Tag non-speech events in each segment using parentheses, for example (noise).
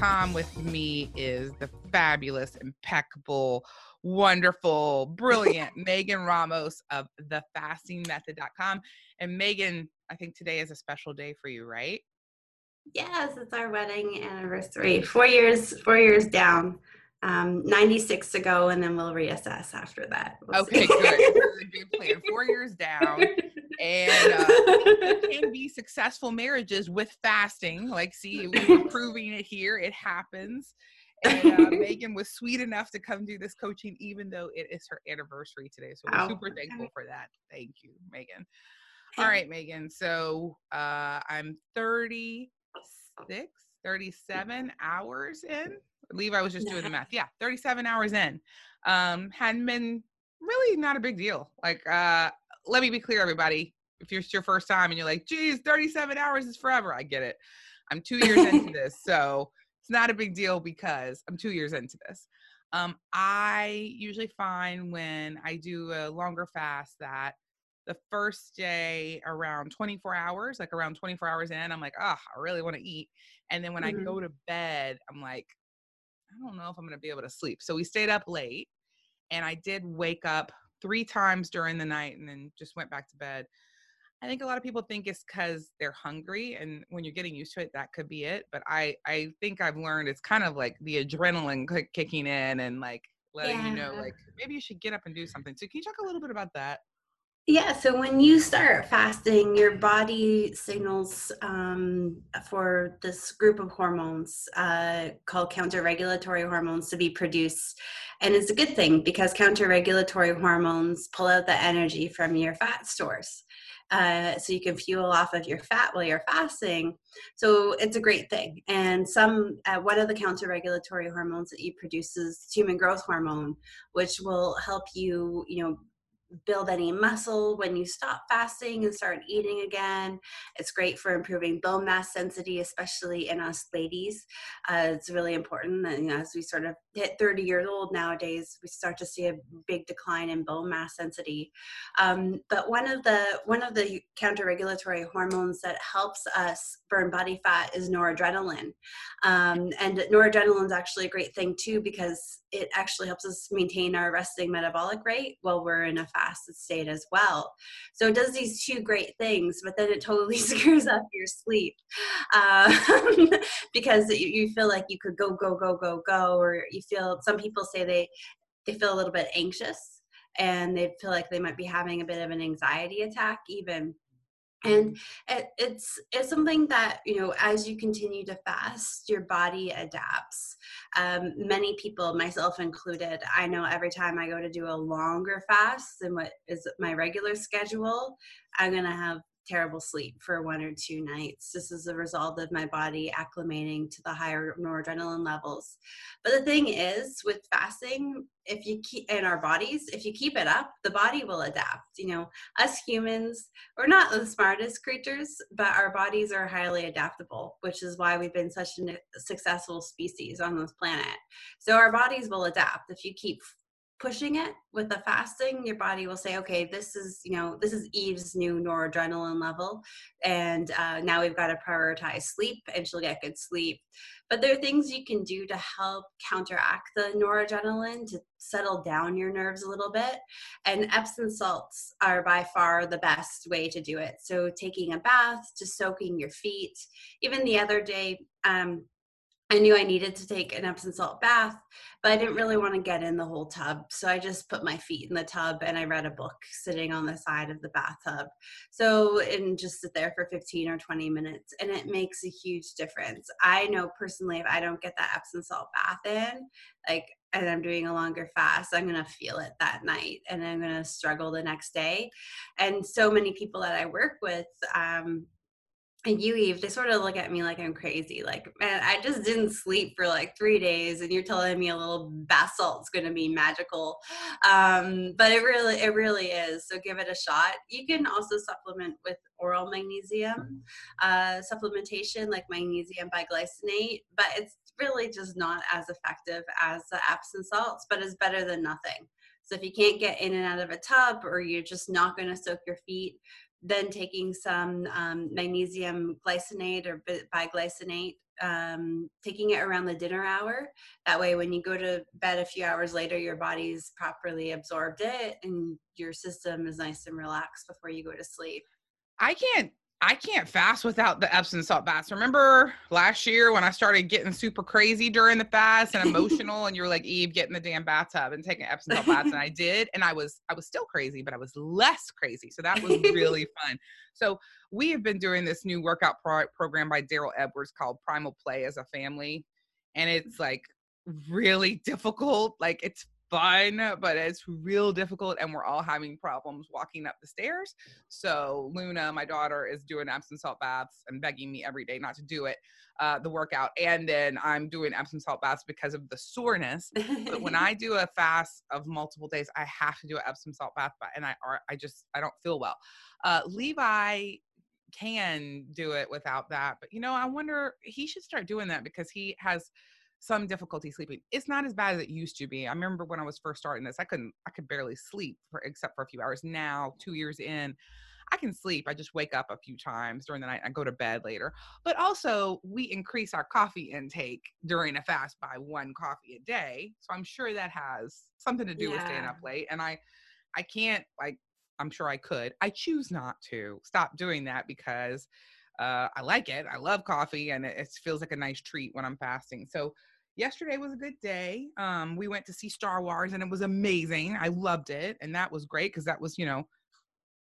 themethod.com. With me is the fabulous, impeccable, wonderful, brilliant (laughs) Megan Ramos of thefastingmethod.com. And Megan, I think today is a special day for you, right? Yes, it's our wedding anniversary. Four years, four years down. Um, 96 to go, and then we'll reassess after that. We'll okay, good. (laughs) good plan. Four years down. And uh, can be successful marriages with fasting. Like, see, we're proving it here. It happens. And uh, (laughs) Megan was sweet enough to come do this coaching, even though it is her anniversary today. So we're oh, super thankful for that. Thank you, Megan. All right, Megan. So uh, I'm 36, 37 hours in. Levi was just doing the math. Yeah, 37 hours in. Um, hadn't been really not a big deal. Like, uh, let me be clear, everybody. If it's your first time and you're like, geez, 37 hours is forever, I get it. I'm two years into (laughs) this. So it's not a big deal because I'm two years into this. Um, I usually find when I do a longer fast that the first day around 24 hours, like around 24 hours in, I'm like, oh, I really want to eat. And then when mm-hmm. I go to bed, I'm like, I don't know if I'm going to be able to sleep. So we stayed up late and I did wake up three times during the night and then just went back to bed. I think a lot of people think it's because they're hungry, and when you're getting used to it, that could be it. But I, I think I've learned it's kind of like the adrenaline kicking in and like letting yeah. you know, like maybe you should get up and do something. So can you talk a little bit about that? Yeah, so when you start fasting, your body signals um, for this group of hormones uh, called counter-regulatory hormones to be produced. And it's a good thing because counter-regulatory hormones pull out the energy from your fat stores. Uh, so you can fuel off of your fat while you're fasting. So it's a great thing. And some uh, one of the counter-regulatory hormones that you produce is human growth hormone, which will help you, you know, build any muscle when you stop fasting and start eating again. It's great for improving bone mass density, especially in us ladies. Uh, it's really important. And you know, as we sort of hit 30 years old nowadays, we start to see a big decline in bone mass density. Um, but one of the one of the counter-regulatory hormones that helps us burn body fat is noradrenaline. Um, and noradrenaline is actually a great thing too because it actually helps us maintain our resting metabolic rate while we're in a fasted state as well. So it does these two great things, but then it totally (laughs) screws up your sleep um, (laughs) because you feel like you could go, go, go, go, go, or you feel, some people say they, they feel a little bit anxious and they feel like they might be having a bit of an anxiety attack even and it, it's it's something that you know as you continue to fast your body adapts. Um, many people myself included i know every time i go to do a longer fast than what is my regular schedule i'm going to have terrible sleep for one or two nights. This is a result of my body acclimating to the higher noradrenaline levels. But the thing is, with fasting, if you keep in our bodies, if you keep it up, the body will adapt. You know, us humans, we're not the smartest creatures, but our bodies are highly adaptable, which is why we've been such a successful species on this planet. So our bodies will adapt if you keep pushing it with the fasting your body will say okay this is you know this is eve's new noradrenaline level and uh, now we've got to prioritize sleep and she'll get good sleep. But there are things you can do to help counteract the noradrenaline to settle down your nerves a little bit and epsom salts are by far the best way to do it. So taking a bath just soaking your feet even the other day um, I knew I needed to take an Epsom salt bath, but I didn't really want to get in the whole tub. So I just put my feet in the tub and I read a book sitting on the side of the bathtub. So, and just sit there for 15 or 20 minutes. And it makes a huge difference. I know personally, if I don't get that Epsom salt bath in, like, and I'm doing a longer fast, I'm going to feel it that night and I'm going to struggle the next day. And so many people that I work with, um, and you eve they sort of look at me like i'm crazy like man i just didn't sleep for like three days and you're telling me a little bath salt's going to be magical. Um, but it really it really is so give it a shot. You can also supplement with oral magnesium uh, supplementation like magnesium biglycinate but it's really just not as effective as the epsom salts but it's better than nothing. So if you can't get in and out of a tub or you're just not going to soak your feet then taking some um, magnesium glycinate or biglycinate um, taking it around the dinner hour. That way, when you go to bed a few hours later, your body's properly absorbed it and your system is nice and relaxed before you go to sleep. I can't I can't fast without the Epsom salt baths. Remember last year when I started getting super crazy during the fast and (laughs) emotional, and you were like, "Eve, get in the damn bathtub and take an Epsom salt bath," and I did, and I was I was still crazy, but I was less crazy, so that was (laughs) really fun. So we have been doing this new workout pro- program by Darryl Edwards called Primal Play as a family, and it's like really difficult. Like it's fun, but it's real difficult, and we're all having problems walking up the stairs. So Luna, my daughter, is doing Epsom salt baths and begging me every day not to do it, uh, the workout, and then I'm doing Epsom salt baths because of the soreness. but when (laughs) I do a fast of multiple days, I have to do an Epsom salt bath, and I I just I don't feel well. Uh, Levi can do it without that, but you know I wonder he should start doing that because he has some difficulty sleeping. It's not as bad as it used to be. I remember when I was first starting this, I couldn't, I could barely sleep for, except for a few hours. Now, two years in, I can sleep. I just wake up a few times during the night. I go to bed later. But also, we increase our coffee intake during a fast by one coffee a day. So I'm sure that has something to do yeah. with staying up late. And I, I can't like. I'm sure I could. I choose not to stop doing that because uh, I like it. I love coffee, and it, it feels like a nice treat when I'm fasting. So yesterday was a good day. Um, we went to see Star Wars and it was amazing. I loved it. And that was great because that was, you know,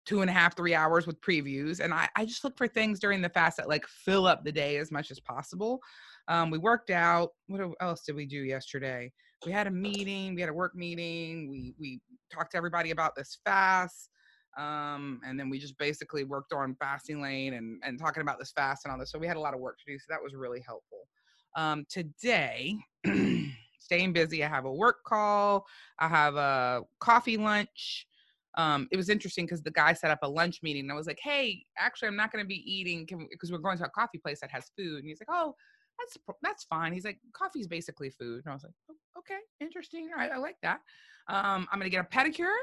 two and a half, three hours with previews. And I, I just look for things during the fast that like fill up the day as much as possible. Um, we worked out. What else did we do yesterday? We had a meeting, we had a work meeting. We, we talked to everybody about this fast. Um, and then we just basically worked on fasting lane and, and talking about this fast and all this. So we had a lot of work to do. So that was really helpful. Um, today, (clears throat) staying busy. I have a work call. I have a coffee lunch. Um, it was interesting because the guy set up a lunch meeting. And I was like, "Hey, actually, I'm not going to be eating because we're going to a coffee place that has food." And he's like, "Oh, that's that's fine." He's like, "Coffee's basically food." And I was like, oh, "Okay, interesting. I, I like that." Um, I'm going to get a pedicure.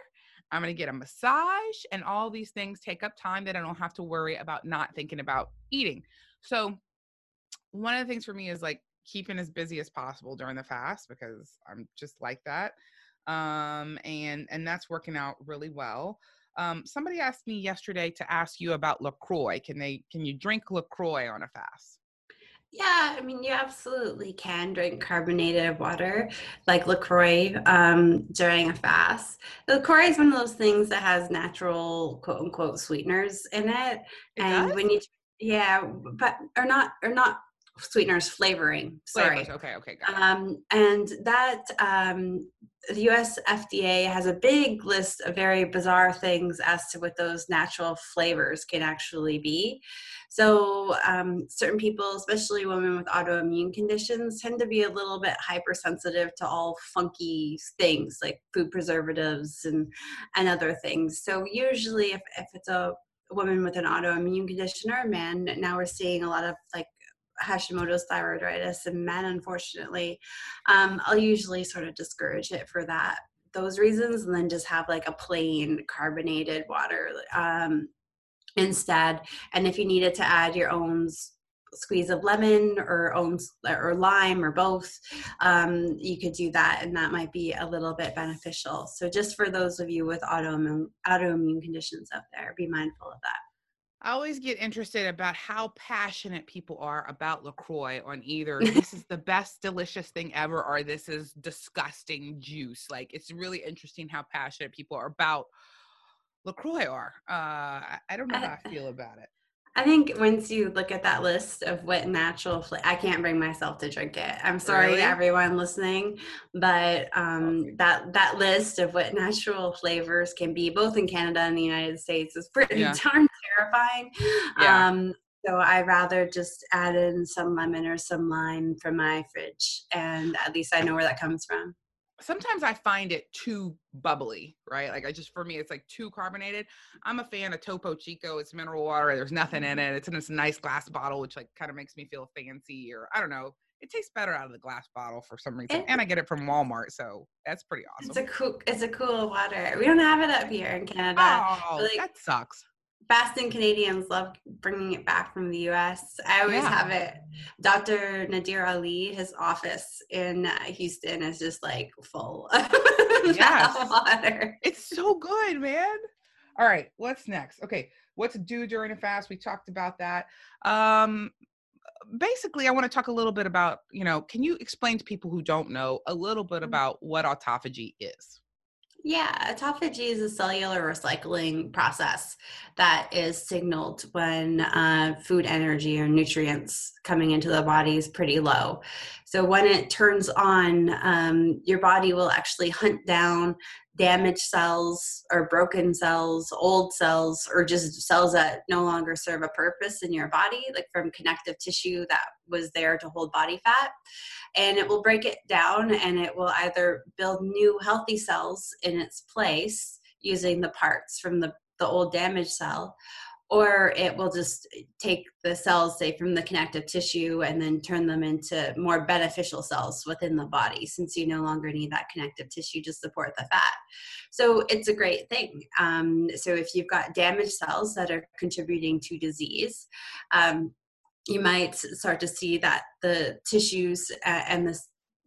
I'm going to get a massage, and all these things take up time that I don't have to worry about not thinking about eating. So one of the things for me is like keeping as busy as possible during the fast because I'm just like that. Um, and and that's working out really well. Um, somebody asked me yesterday to ask you about LaCroix. Can they can you drink LaCroix on a fast? Yeah, I mean, you absolutely can drink carbonated water like LaCroix um, during a fast. LaCroix is one of those things that has natural quote unquote sweeteners in it. it and does? when you, yeah, but are not, are not sweeteners flavoring sorry. Flavors. okay okay um, and that um, the us fda has a big list of very bizarre things as to what those natural flavors can actually be. So um, certain people especially women with autoimmune conditions tend to be a little bit hypersensitive to all funky things like food preservatives and and other things. So usually if, if it's a woman with an autoimmune condition or a man now we're seeing a lot of like Hashimoto's thyroiditis and men, unfortunately, um, I'll usually sort of discourage it for that those reasons, and then just have like a plain carbonated water um, instead. And if you needed to add your own squeeze of lemon or own or lime or both um, you could do that and that might be a little bit beneficial so just for those of you with autoimmune autoimmune conditions out there be mindful of that I always get interested about how passionate people are about LaCroix on either (laughs) this is the best delicious thing ever or this is disgusting juice. Like it's really interesting how passionate people are about LaCroix are. Uh, I don't know how I feel about it. I think once you look at that list of what natural I can't bring myself to drink it. I'm sorry, really? everyone listening, but um, that that list of what natural flavors can be, both in Canada and the United States, is pretty yeah. (laughs) darn terrifying. Yeah. Um, so I rather just add in some lemon or some lime from my fridge, and at least I know where that comes from sometimes I find it too bubbly, right? Like I just for me, it's like too carbonated. I'm a fan of Topo Chico. It's mineral water. There's nothing in mm-hmm. it. It's in this nice glass bottle, which like kind of makes me feel fancy, or I don't know. It tastes better out of the glass bottle for some reason, it, and I get it from Walmart, so that's pretty awesome. It's a cool, it's a cool water. We don't have it up here in Canada. Oh, like, that sucks fasting Canadians love bringing it back from the US. I always Yeah. have it. Dr. Nadir Ali, his office in uh, Houston is just like full (laughs) of Yes. (laughs) water. It's so good, man. All right, what's next? Okay, what to do during a fast? We talked about that. Um basically I want to talk a little bit about, you know, can you explain to people who don't know a little bit Mhm. about what autophagy is? Yeah, autophagy is a cellular recycling process that is signaled when uh, food energy or nutrients coming into the body is pretty low. So when it turns on, um, your body will actually hunt down damaged cells or broken cells, old cells, or just cells that no longer serve a purpose in your body, like from connective tissue that was there to hold body fat. And it will break it down and it will either build new healthy cells in its place using the parts from the, the old damaged cell or it will just take the cells say from the connective tissue and then turn them into more beneficial cells within the body since you no longer need that connective tissue to support the fat. So it's a great thing. Um, so if you've got damaged cells that are contributing to disease um, you might start to see that the tissues uh, and the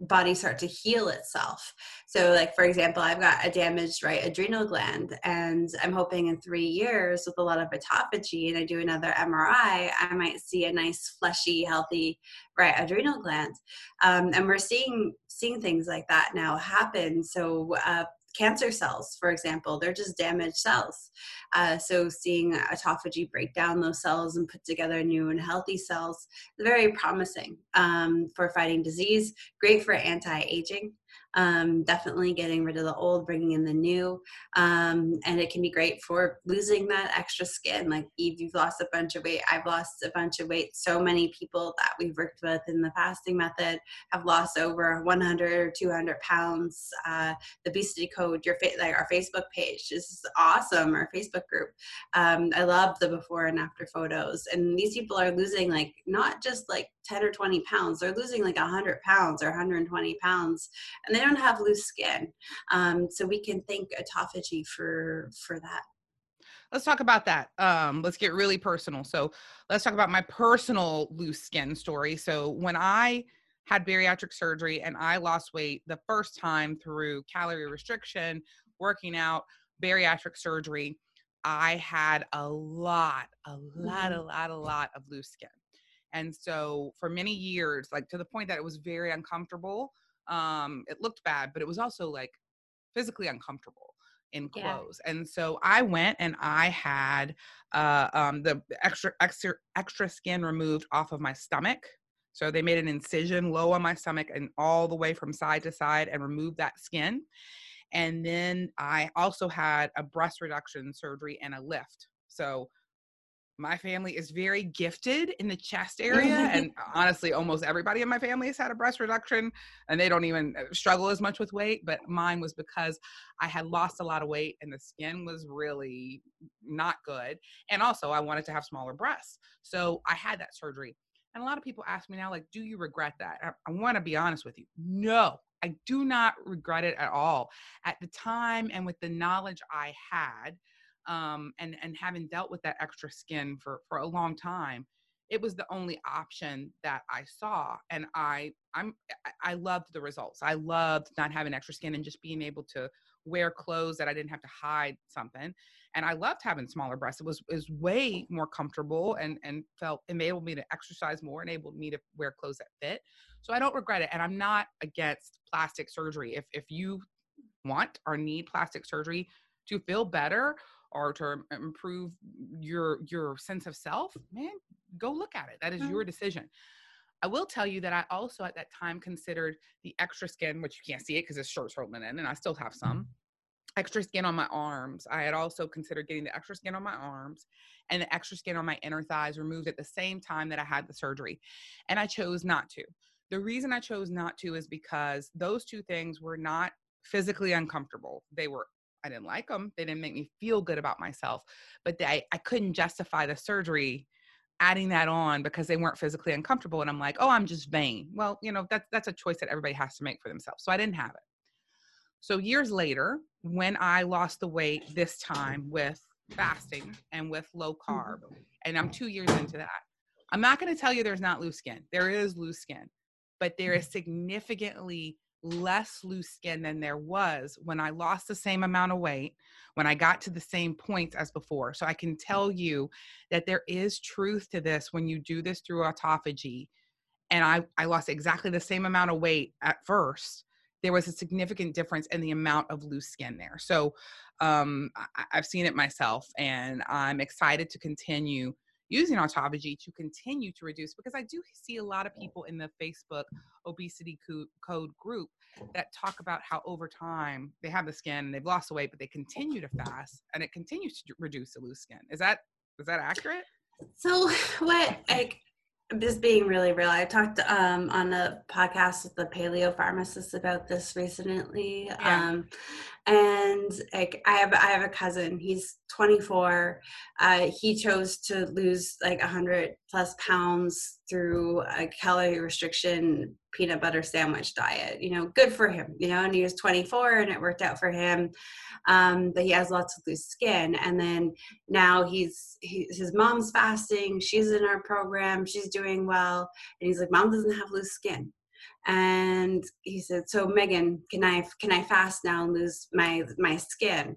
body start to heal itself. So, like for example, I've got a damaged right adrenal gland, and I'm hoping in three years with a lot of autophagy, and I do another MRI, I might see a nice fleshy, healthy right adrenal gland. Um, and we're seeing seeing things like that now happen. So. Uh, cancer cells, for example, they're just damaged cells. Uh, so seeing autophagy break down those cells and put together new and healthy cells is very promising um, for fighting disease. Great for anti-aging. Um, definitely getting rid of the old, bringing in the new, um, and it can be great for losing that extra skin. Like Eve, you've lost a bunch of weight. I've lost a bunch of weight. So many people that we've worked with in the fasting method have lost over 100 or 200 pounds. Uh, the obesity code, your fa- like our Facebook page is awesome. Our Facebook group. Um, I love the before and after photos, and these people are losing like not just like 10 or 20 pounds; they're losing like 100 pounds or 120 pounds, and they don't have loose skin. Um, so we can thank autophagy for for that. Let's talk about that. Um, let's get really personal. So, let's talk about my personal loose skin story. So, when I had bariatric surgery and I lost weight the first time through calorie restriction, working out, bariatric surgery, I had a lot, a lot, a lot, a lot of loose skin. And so for many years, like to the point that it was very uncomfortable. Um, it looked bad, but it was also like physically uncomfortable in Yeah. clothes. And so I went and I had uh, um, the extra extra extra skin removed off of my stomach. So they made an incision low on my stomach and all the way from side to side and removed that skin. And then I also had a breast reduction surgery and a lift. So my family is very gifted in the chest area. and honestly, almost everybody in my family has had a breast reduction and they don't even uh, struggle as much with weight. But mine was because I had lost a lot of weight and the skin was really not good. And also, I wanted to have smaller breasts. So I had that surgery. And a lot of people ask me now, like, do you regret that? I, I want to be honest with you. No, I do not regret it at all. At the time and with the knowledge I had, um, and and having dealt with that extra skin for for a long time, it was the only option that I saw, and I I'm I- loved the results. I loved not having extra skin and just being able to wear clothes that I didn't have to hide something. And I loved having smaller breasts. It was is way more comfortable and and felt enabled me to exercise more, enabled me to wear clothes that fit. So I don't regret it, and I'm not against plastic surgery. If if you want or need plastic surgery to feel better or to improve your your sense of self man go look at it. That is mm-hmm. your decision. I will tell you that i also at that time considered the extra skin which you can't see it because this shirt's holding it in and i still have some mm-hmm. extra skin on my arms. I had also considered getting the extra skin on my arms and the extra skin on my inner thighs removed at the same time that i had the surgery and i chose not to. The reason i chose not to is because those two things were not physically uncomfortable. They were I didn't like them. They didn't make me feel good about myself, but they, I couldn't justify the surgery adding that on because they weren't physically uncomfortable. And I'm like, oh, I'm just vain. Well, you know, that's that's a choice that everybody has to make for themselves. So I didn't have it. So years later, when I lost the weight this time with fasting and with low mm-hmm. carb, and I'm two years into that. I'm not going to tell you there's not loose skin. There is loose skin, but there is mm-hmm. significantly less loose skin than there was when I lost the same amount of weight, when I got to the same points as before. So I can tell you that there is truth to this when you do this through autophagy. And I, I lost exactly the same amount of weight at first. There was a significant difference in the amount of loose skin there. So um, I, I've seen it myself, and I'm excited to continue using autophagy to continue to reduce because I do see a lot of people in the Facebook obesity co- code group that talk about how over time they have the skin and they've lost the weight, but they continue to fast and it continues to reduce the loose skin. Is that is that accurate? So (sighs) what like just being really real, I talked um, on a podcast with the paleo pharmacist about this recently. Yeah. Um, and like I have I have a cousin, he's 24. Uh, he chose to lose like 100 plus pounds through a calorie restriction peanut butter sandwich diet. You know, good for him, you know, and he was 24 and it worked out for him. Um, but he has lots of loose skin. And then now he's, he, his mom's fasting. She's in our program. She's doing well. And he's like, mom doesn't have loose skin. And he said, so Megan, can I, can I fast now and lose my, my skin?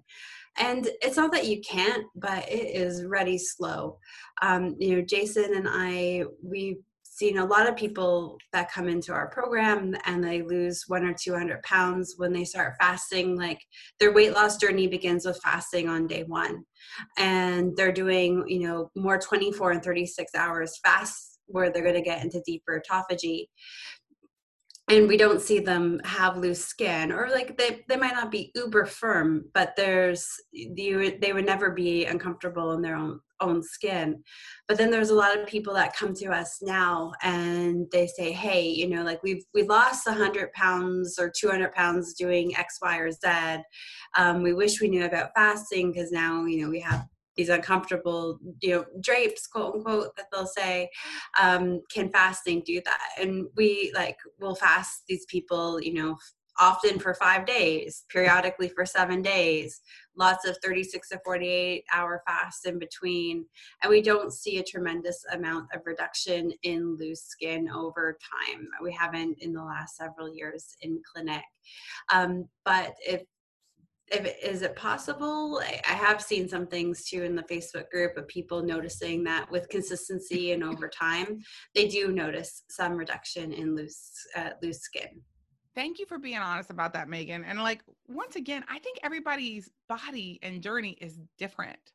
and it's not that you can't but it is ready slow um, you know jason and i we seen a lot of people that come into our program and they lose one or 200 pounds when they start fasting. Like their weight loss journey begins with fasting on day one. And they're doing, you know, more 24 and 36 hours fast where they're going to get into deeper autophagy and we don't see them have loose skin or like they, they might not be uber firm but there's you they would never be uncomfortable in their own own skin. But then there's a lot of people that come to us now and they say hey you know like we've we lost 100 pounds or 200 pounds doing x y or z. Um, we wish we knew about fasting because now you know we have these uncomfortable you know drapes quote unquote that they'll say um, can fasting do that? And we like will fast these people you know often for five days periodically for seven days lots of 36 to 48 hour fasts in between. And we don't see a tremendous amount of reduction in loose skin over time we haven't in the last several years in clinic. Um, but if if is it possible? I, I have seen some things too in the facebook group of people noticing that with consistency and over time they do notice some reduction in loose uh, loose skin thank you for being honest about that megan and like once again i think everybody's body and journey is different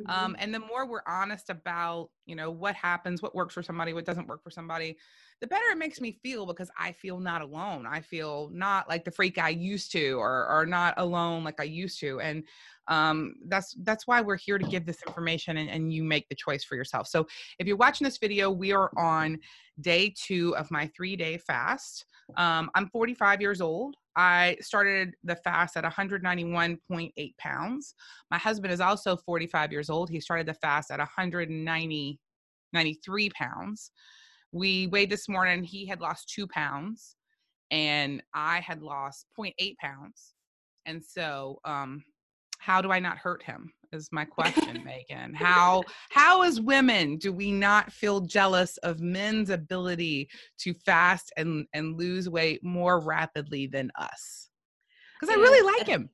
mm-hmm. um, and the more we're honest about you know what happens what works for somebody what doesn't work for somebody the better it makes me feel because I feel not alone. I feel not like the freak I used to or or not alone like I used to. And um, that's that's why we're here to give this information and, and you make the choice for yourself. So if you're watching this video, we are on day two of my three day fast. Um, I'm 45 years old. I started the fast at 191.8 pounds. My husband is also 45 years old. He started the fast at 190 93 pounds we weighed this morning he had lost two pounds and i had lost 0.8 pounds and so um how do i not hurt him is my question megan. How how as women do we not feel jealous of men's ability to fast and and lose weight more rapidly than us? Because i really like him.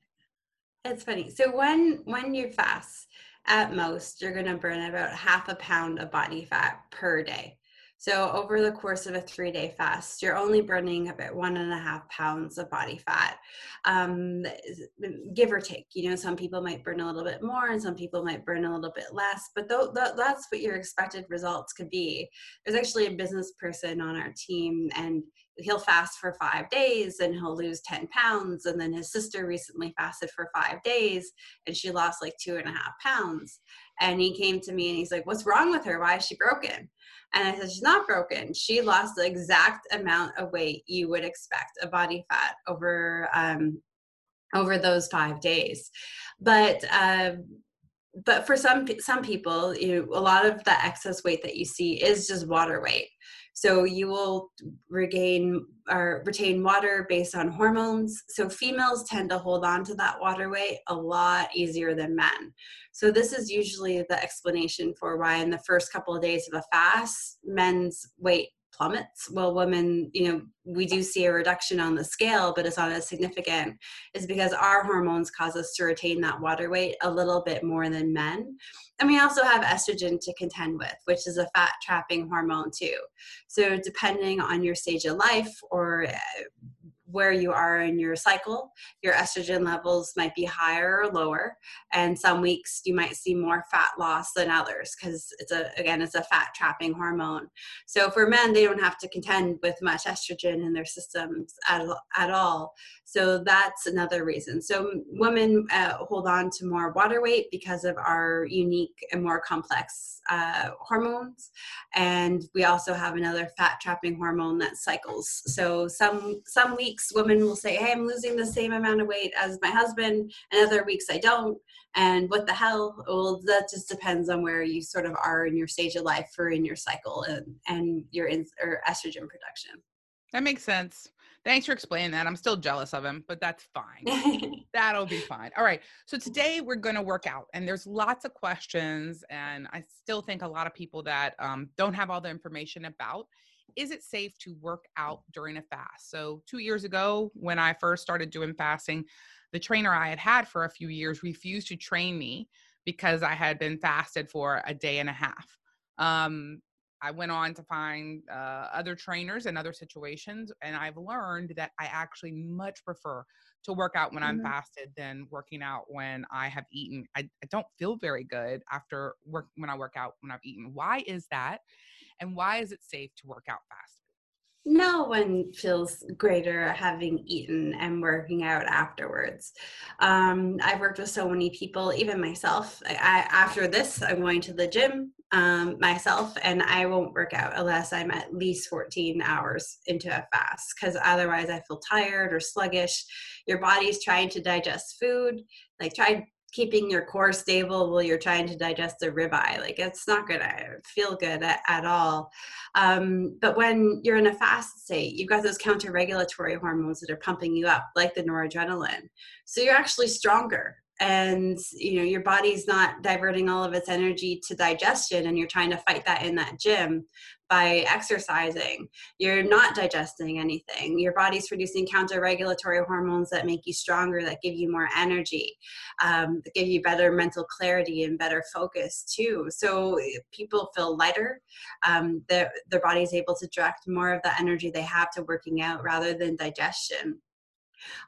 it's funny. So when when you fast at most you're going to burn about half a pound of body fat per day so, over the course of a three day fast, you're only burning about one and a half pounds of body fat, um, give or take. You know, some people might burn a little bit more and some people might burn a little bit less, but th- th- that's what your expected results could be. There's actually a business person on our team, and he'll fast for five days and he'll lose 10 pounds. And then his sister recently fasted for five days and she lost like two and a half pounds. And he came to me and he's like, What's wrong with her? Why is she broken? And I said, She's not broken. She lost the exact amount of weight you would expect a body fat over um, over those five days. But um, but for some some people, you know, a lot of the excess weight that you see is just water weight. So you will regain or retain water based on hormones. So females tend to hold on to that water weight a lot easier than men. So this is usually the explanation for why in the first couple of days of a fast, men's weight plummets. Well, women you know we do see a reduction on the scale but it's not as significant. Is because our hormones cause us to retain that water weight a little bit more than men. And we also have estrogen to contend with which is a fat trapping hormone too. So depending on your stage of life or where you are in your cycle. Your estrogen levels might be higher or lower, and some weeks you might see more fat loss than others because it's a again it's a fat trapping hormone. So for men, they don't have to contend with much estrogen in their systems at, at all. So that's another reason. So women uh, hold on to more water weight because of our unique and more complex uh, hormones, and we also have another fat trapping hormone that cycles. So some some weeks women will say, "Hey, I'm losing the same amount of weight as my husband," and other weeks I don't. And what the hell? Well, that just depends on where you sort of are in your stage of life or in your cycle and and your in, or estrogen production. That makes sense. Thanks for explaining that. I'm still jealous of him, but that's fine. (laughs) That'll be fine. All right. So today we're going to work out, and there's lots of questions, and I still think a lot of people that um, don't have all the information about. Is it safe to work out during a fast? So two years ago, when I first started doing fasting, the trainer I had had for a few years refused to train me because I had been fasted for a day and a half. Um, I went on to find uh, other trainers and other situations, and I've learned that I actually much prefer to work out when I'm mm-hmm. fasted than working out when I have eaten. I, I don't feel very good after work when I work out when I've eaten. Why is that? And why is it safe to work out fast? no one feels greater having eaten and working out afterwards. Um, I've worked with so many people, even myself. I, I, after this, I'm going to the gym um, myself, and I won't work out unless I'm at least 14 hours into a fast, because otherwise I feel tired or sluggish. Your body's trying to digest food. Like try keeping your core stable while you're trying to digest a ribeye. Like it's not going to feel good at, at all. Um, but when you're in a fast state, you've got those counter regulatory hormones that are pumping you up, like the noradrenaline. So you're actually stronger and you know your body's not diverting all of its energy to digestion and you're trying to fight that in that gym by exercising. You're not digesting anything. Your body's producing counter regulatory hormones that make you stronger that give you more energy um, that give you better mental clarity and better focus too. So people feel lighter um, their, their body's able to direct more of the energy they have to working out rather than digestion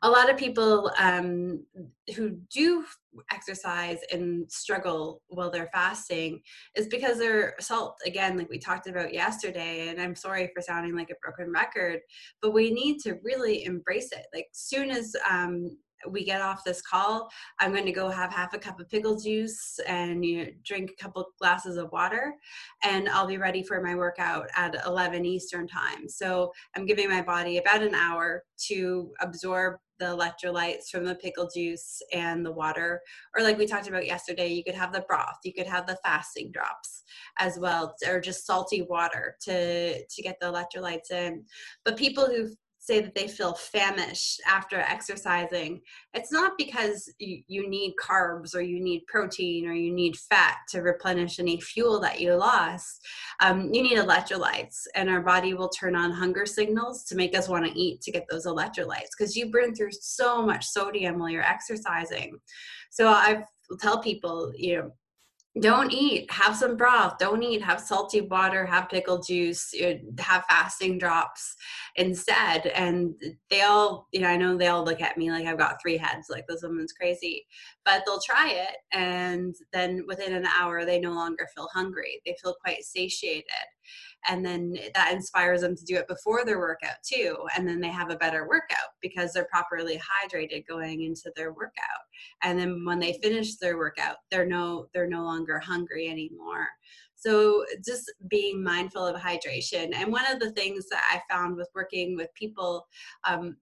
a lot of people um, who do exercise and struggle while they're fasting is because their salt again like we talked about yesterday and i'm sorry for sounding like a broken record but we need to really embrace it. Like soon as um, we get off this call, I'm going to go have half a cup of pickle juice and you know, drink a couple glasses of water, and I'll be ready for my workout at 11 Eastern time. So I'm giving my body about an hour to absorb the electrolytes from the pickle juice and the water. Or like we talked about yesterday, you could have the broth, you could have the fasting drops as well, or just salty water to to get the electrolytes in. But people who say that they feel famished after exercising, it's not because you, you need carbs or you need protein or you need fat to replenish any fuel that you lost. Um, you need electrolytes, and our body will turn on hunger signals to make us want to eat to get those electrolytes because you burn through so much sodium while you're exercising. So I tell people, you know, don't eat. Have some broth. Don't eat. Have salty water. Have pickle juice. Uh, have fasting drops instead. And they all you know i know they all look at me like i've got three heads like this woman's crazy. But they'll try it and then within an hour they no longer feel hungry. They feel quite satiated and then that inspires them to do it before their workout too and then they have a better workout because they're properly hydrated going into their workout. And then when they finish their workout they're no they're no longer hungry anymore. So just being mindful of hydration. And one of the things that i found with working with people um,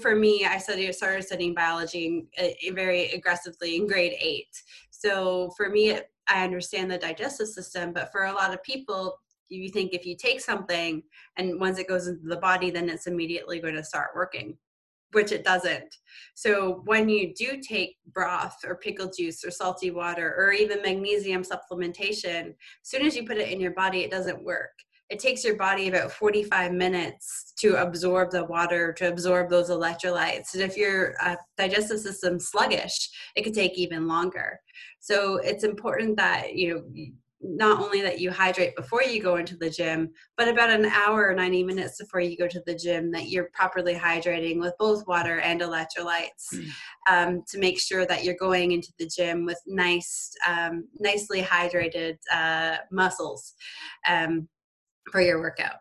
for me i studied started studying biology very aggressively in grade eight. So for me it, i understand the digestive system but for a lot of people you think if you take something and once it goes into the body, then it's immediately going to start working, which it doesn't. So when you do take broth or pickle juice or salty water or even magnesium supplementation, as soon as you put it in your body, it doesn't work. It takes your body about 45 minutes to absorb the water to absorb those electrolytes. And if your uh, digestive system's sluggish it could take even longer. So it's important that you know not only that you hydrate before you go into the gym but about an hour or 90 minutes before you go to the gym that you're properly hydrating with both water and electrolytes mm. um, to make sure that you're going into the gym with nice um, nicely hydrated uh, muscles um, for your workout.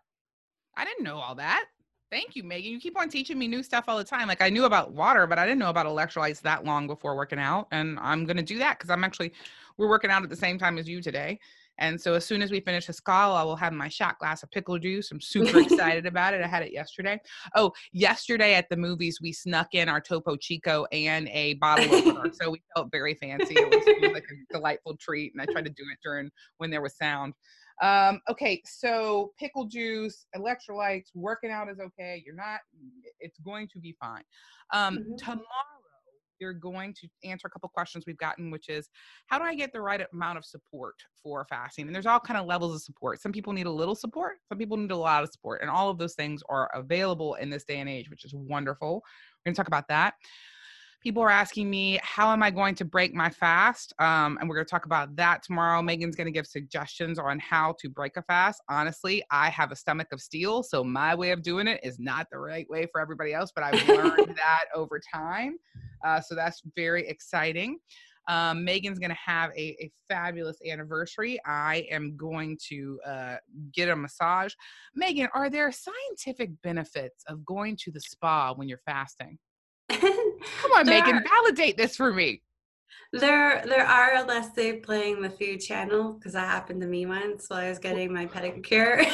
I didn't know all that. Thank you, Megan. You keep on teaching me new stuff all the time. Like I knew about water, but I didn't know about electrolytes that long before working out. And I'm going to do that because I'm actually, we're working out at the same time as you today. And so as soon as we finish this call, I will have my shot glass of pickle juice. I'm super (laughs) excited about it. I had it yesterday. Oh, yesterday at the movies, we snuck in our Topo Chico and a bottle opener. so we felt very fancy. It was, it was like a delightful treat. And I tried to do it during when there was sound. Um, okay, so pickle juice, electrolytes, working out is okay. You're not, it's going to be fine. Um, mm-hmm. Tomorrow, you're going to answer a couple questions we've gotten, which is how do I get the right amount of support for fasting? And there's all kind of levels of support. Some people need a little support, some people need a lot of support, and all of those things are available in this day and age, which is wonderful. We're going to talk about that people are asking me how am i going to break my fast um, and we're going to talk about that tomorrow megan's going to give suggestions on how to break a fast honestly i have a stomach of steel so my way of doing it is not the right way for everybody else but i've learned (laughs) that over time uh, so that's very exciting um, Megan's going to have a, a, fabulous anniversary. I am going to uh, get a massage. Megan, are there scientific benefits of going to the spa when you're fasting? Come on, Megan, are, validate this for me. There, there are unless they're playing the food channel because that happened to me once while I was getting my (laughs) pedicure.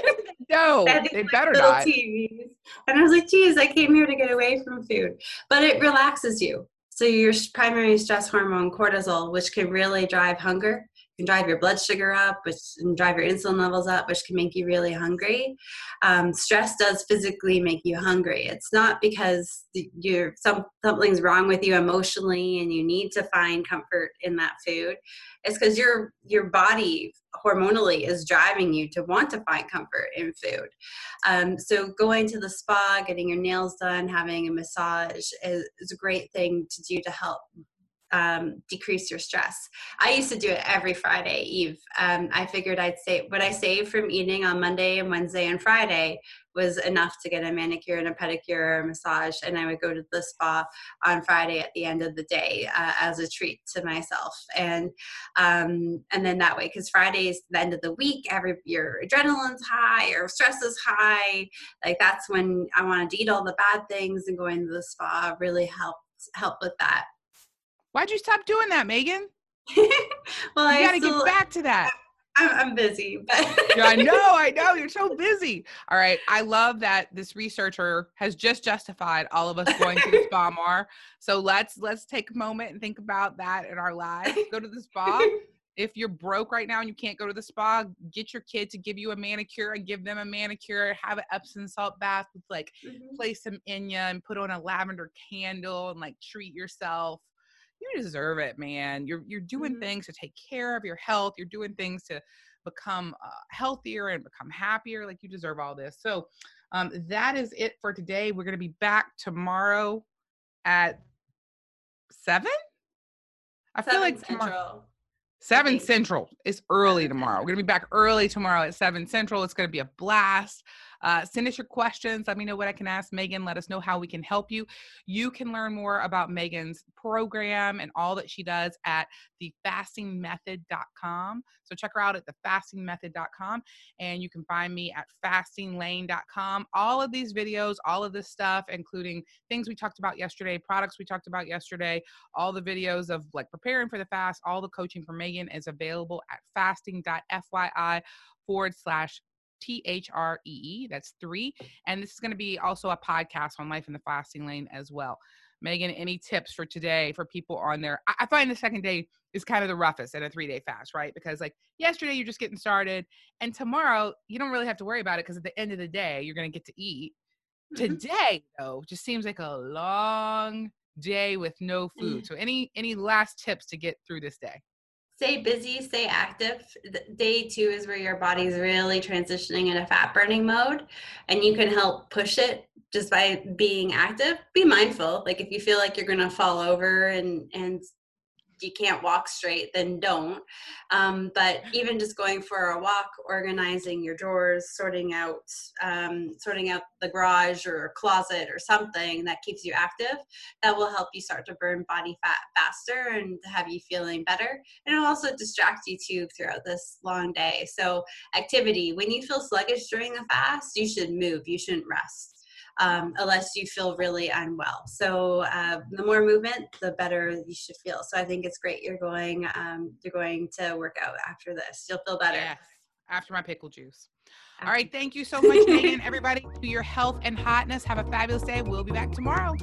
(laughs) no, they better not. TVs. And I was like, geez, I came here to get away from food. But it relaxes you. So your primary stress hormone, cortisol, which can really drive hunger, can drive your blood sugar up, which can drive your insulin levels up, which can make you really hungry. Um, stress does physically make you hungry. It's not because you're some something's wrong with you emotionally and you need to find comfort in that food. It's because your your body hormonally is driving you to want to find comfort in food. Um, so going to the spa, getting your nails done, having a massage is, is a great thing to do to help um, decrease your stress. I used to do it every Friday Eve. Um, I figured I'd say what I saved from eating on Monday and Wednesday and Friday was enough to get a manicure and a pedicure or a massage, and I would go to the spa on Friday at the end of the day uh, as a treat to myself. And um, and then that way, because Friday is the end of the week, every your adrenaline's high, or stress is high. Like that's when I wanted to eat all the bad things, and going to the spa really helped help with that. Why'd you stop doing that, Megan? (laughs) well, you got to get back to that. (laughs) I'm, busy, but (laughs) yeah, I know, I know, you're so busy. All right, I love that this researcher has just justified all of us going to the spa more. So let's let's take a moment and think about that in our lives. Go to the spa. if you're broke right now and you can't go to the spa, get your kid to give you a manicure and give them a manicure. Have an Epsom salt bath with like mm-hmm. place some Enya and put on a lavender candle and like treat yourself you deserve it, man. You're you're doing mm-hmm. things to take care of your health. You're doing things to become uh, healthier and become happier. Like you deserve all this. So um, that is it for today. We're gonna be back tomorrow at seven. I seven feel like Central. tomorrow. Seven Central. It's early tomorrow. We're gonna be back early tomorrow at seven Central. It's gonna be a blast. Uh, send us your questions. Let me know what I can ask Megan. Let us know how we can help you. You can learn more about Megan's program and all that she does at thefastingmethod.com. So check her out at thefastingmethod.com and you can find me at fastinglane.com. All of these videos, all of this stuff, including things we talked about yesterday, products we talked about yesterday, all the videos of like preparing for the fast, all the coaching for Megan is available at fasting.fyi forward slash T H R E E. That's three. And this is going to be also a podcast on Life in the Fasting Lane as well. Megan, any tips for today for people on there? I, find the second day is kind of the roughest in a three day fast, right? Because like yesterday you're just getting started, and tomorrow you don't really have to worry about it because at the end of the day you're gonna get to eat. Mm-hmm. Today though, just seems like a long day with no food. Mm. So any any last tips to get through this day? Stay busy, stay active. Day two is where your body's really transitioning into fat burning mode, and you can help push it just by being active. Be mindful. Like if you feel like you're gonna fall over and and you can't walk straight, then don't. Um, but even just going for a walk, organizing your drawers, sorting out um, sorting out the garage or closet or something that keeps you active, that will help you start to burn body fat faster and have you feeling better. And it'll also distract you too throughout this long day. So activity. When you feel sluggish during a fast, you should move. You shouldn't rest um, unless you feel really unwell. So uh, the more movement, the better you should feel. So I think it's great you're going um, you're going to work out after this. You'll feel better. Yes, after my pickle juice. All right, thank you so much, Megan. (laughs) Everybody, to your health and hotness. Have a fabulous day. We'll be back tomorrow.